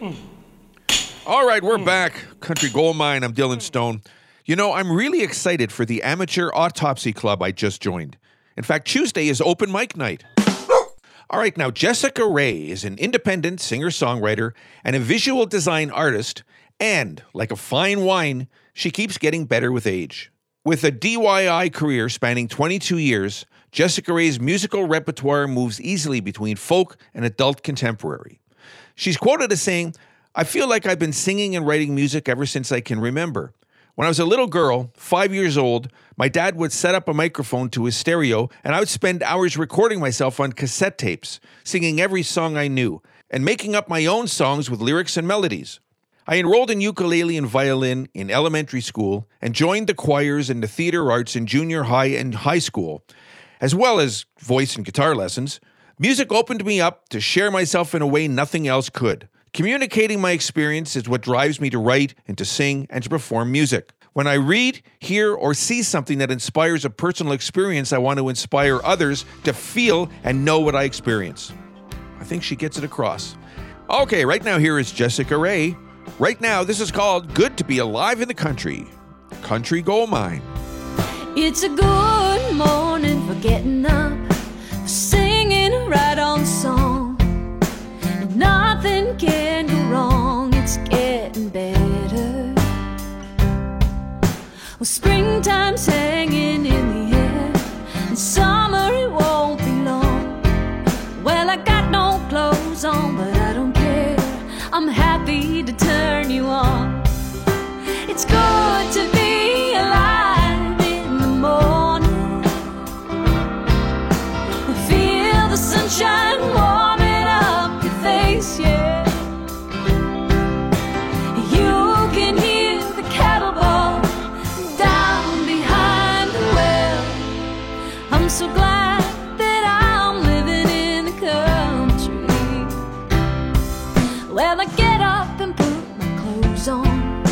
Mm. All right, we're back. Country Gold Mine. I'm Dylan Stone. You know, I'm really excited for the Amateur Autopsy Club I just joined. In fact, Tuesday is open mic night. All right, now Jessica Rhaye is an independent singer songwriter and a visual design artist, and like a fine wine, she keeps getting better with age. With a DIY career spanning 22 years, Jessica Rhaye's musical repertoire moves easily between folk and adult contemporary. She's quoted as saying, I feel like I've been singing and writing music ever since I can remember. When I was a little girl, five years old, my dad would set up a microphone to his stereo, and I would spend hours recording myself on cassette tapes, singing every song I knew, and making up my own songs with lyrics and melodies. I enrolled in ukulele and violin in elementary school and joined the choirs and the theater arts in junior high and high school, as well as voice and guitar lessons. Music opened me up to share myself in a way nothing else could. Communicating my experience is what drives me to write and to sing and to perform music. When I read, hear, or see something that inspires a personal experience, I want to inspire others to feel and know what I experience. I think she gets it across. Okay, right now here is Jessica Rhaye. Right now, this is called Good to Be Alive in the Country. Country Gold Mine. It's a good morning for getting up, can go wrong, it's getting better. Well, springtime's hanging in the air, and summer so glad that I'm living in the country. Well, I get up and put my clothes on.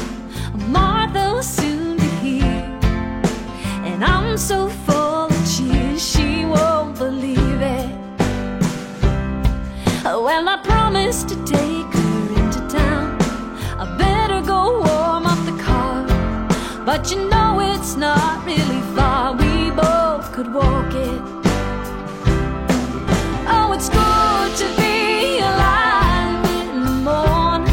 Martha will soon be here. And I'm so full of cheer, she won't believe it. Well, I promised to take her into town. I better go warm up the car. But you know it's not really could walk it. Oh, it's good to be alive in the morning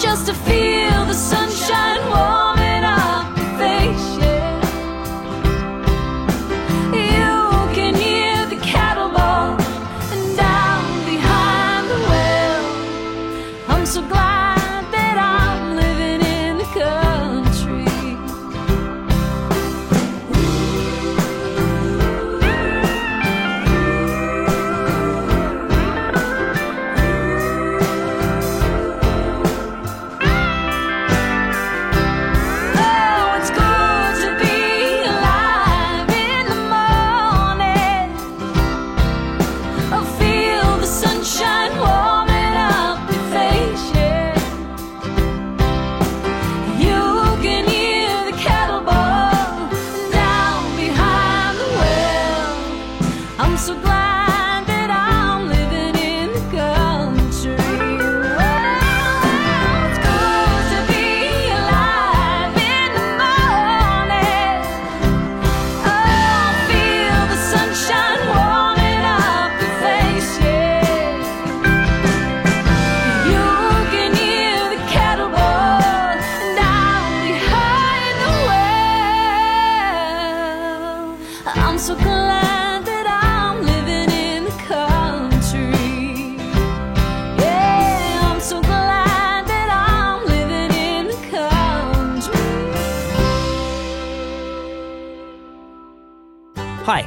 just to feel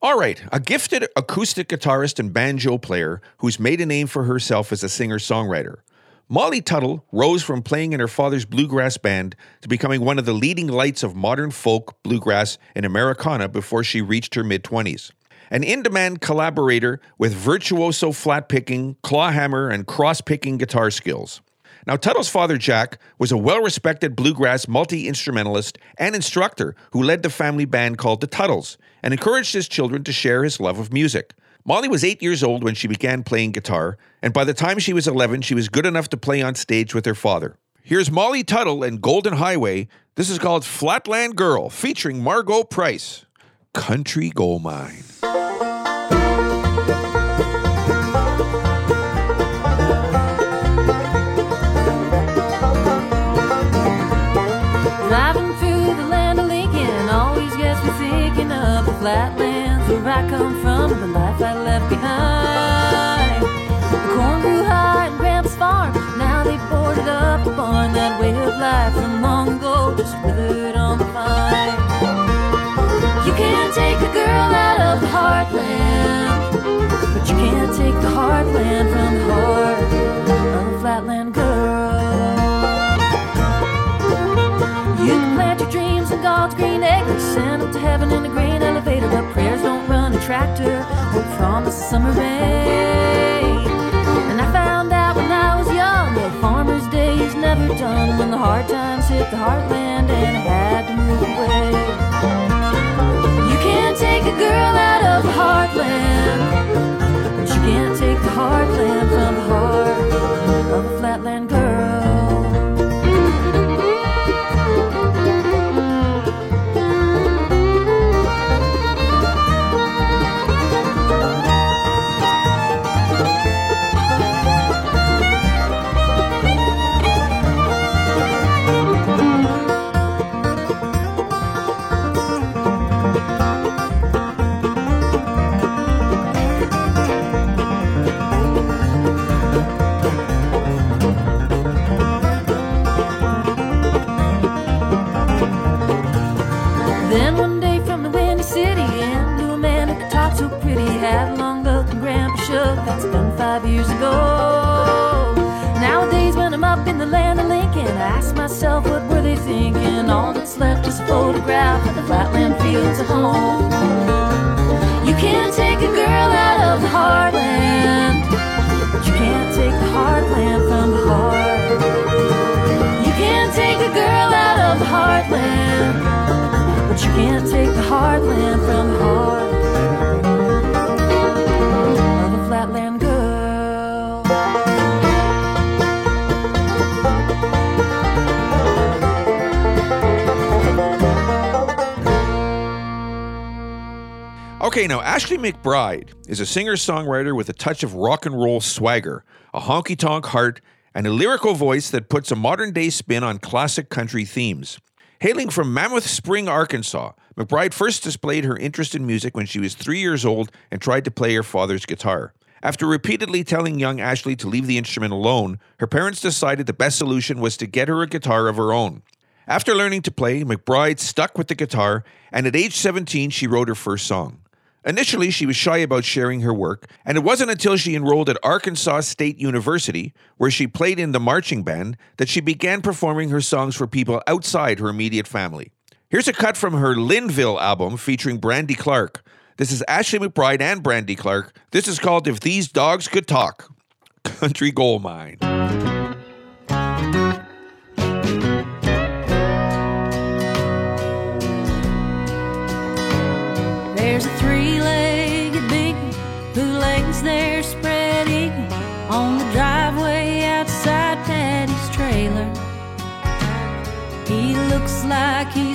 All right, a gifted acoustic guitarist and banjo player who's made a name for herself as a singer songwriter. Molly Tuttle rose from playing in her father's bluegrass band to becoming one of the leading lights of modern folk, bluegrass, and Americana before she reached her mid 20s. An in demand collaborator with virtuoso flat picking, clawhammer, and cross picking guitar skills. Now, Tuttle's father, Jack, was a well respected bluegrass multi instrumentalist and instructor who led the family band called the Tuttles and encouraged his children to share his love of music. Molly was eight years old when she began playing guitar, and by the time she was 11, she was good enough to play on stage with her father. Here's Molly Tuttle and Golden Highway. This is called Flatland Girl, featuring Margo Price. Country Gold Mine. Flatlands where I come from the life I left behind. The corn grew high in Grandpa's farm. Now they boarded up the barn. That way of life from long ago just withered on the vine. You can't take a girl out of the heartland, but you can't take the heartland from the heart of flatland tractor or promise a summer rain. And I found out when I was young that farmer's day is never done when the hard times hit the heartland and I had to move away. You can't take a girl out of the heartland, but you can't take the heartland from home. You can't take a girl out of the heartland, but you can't take the heartland from the heart. You can't take a girl out of the heartland. But you can't take the heartland from the heart Okay, now Ashley McBryde is a singer songwriter with a touch of rock and roll swagger, a honky tonk heart, and a lyrical voice that puts a modern day spin on classic country themes. Hailing from Mammoth Spring, Arkansas, McBryde first displayed her interest in music when she was three years old and tried to play her father's guitar. After repeatedly telling young Ashley to leave the instrument alone, her parents decided the best solution was to get her a guitar of her own. After learning to play, McBryde stuck with the guitar, and at age 17, she wrote her first song. Initially, she was shy about sharing her work, and it wasn't until she enrolled at Arkansas State University, where she played in the marching band, that she began performing her songs for people outside her immediate family. Here's a cut from her Lindeville album featuring Brandy Clark. This is Ashley McBryde and Brandy Clark. This is called If These Dogs Could Talk Country Gold Mine. Like he's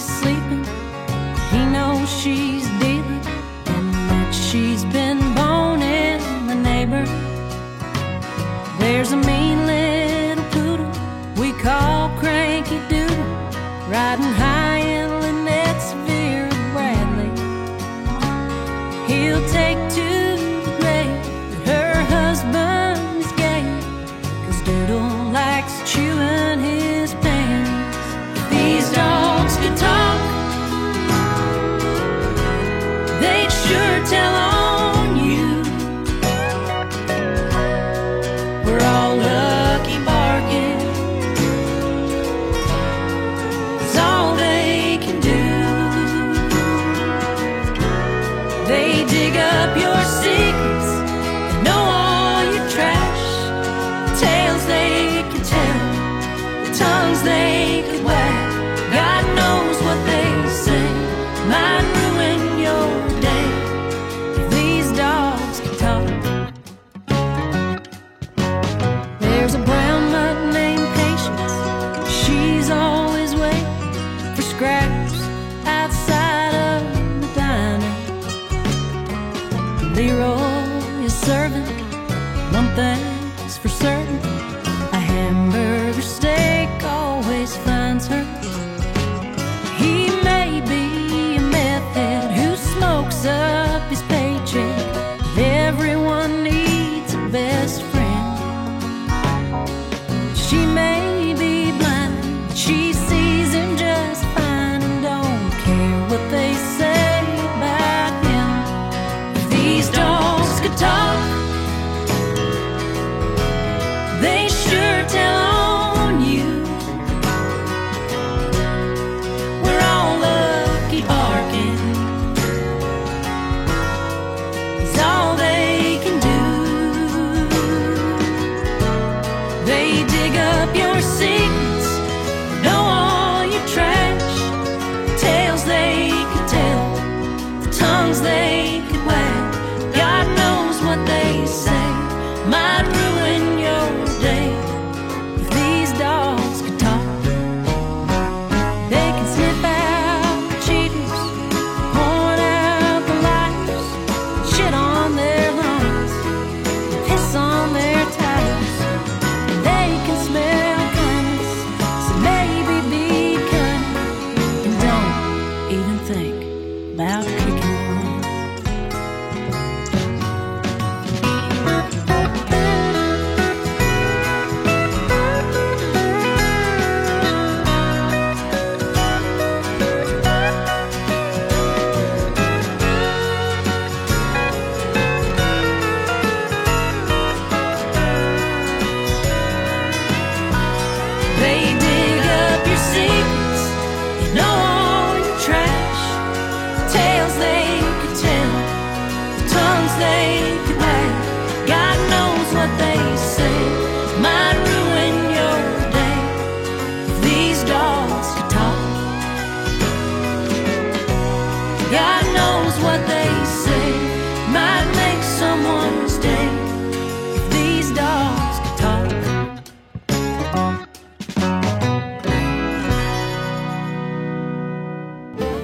Serving. One thing's for certain: a hamburger steak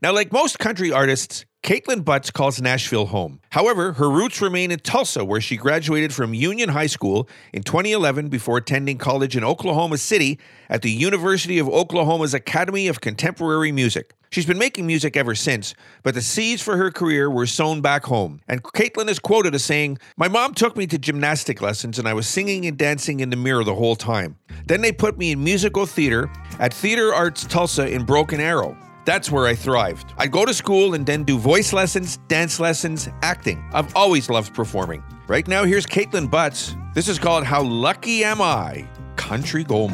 Now, like most country artists, Kaitlin Butts calls Nashville home. However, her roots remain in Tulsa, where she graduated from Union High School in 2011 before attending college in Oklahoma City at the University of Oklahoma's Academy of Contemporary Music. She's been making music ever since, but the seeds for her career were sown back home. And Kaitlin is quoted as saying, My mom took me to gymnastic lessons and I was singing and dancing in the mirror the whole time. Then they put me in musical theater at Theater Arts Tulsa in Broken Arrow. That's where I thrived. I'd go to school and then do voice lessons, dance lessons, acting. I've always loved performing. Right now, here's Kaitlin Butts. This is called How Lucky Am I? Country Gold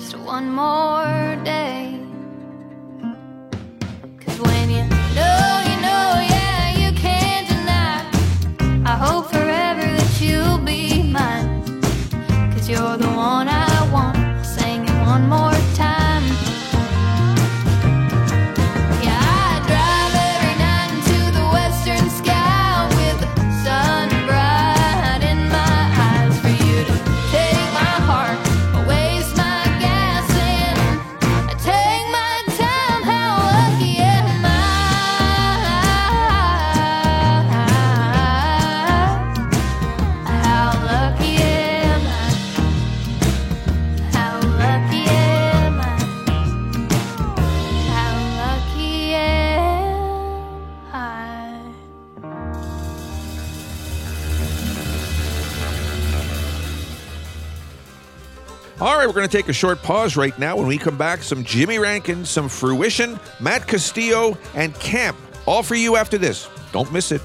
just one more day. we're going to take a short pause right now. When we come back, some Jimmy Rankin, some Fruition, Matt Castillo, and Camp, all for you after this. Don't miss it.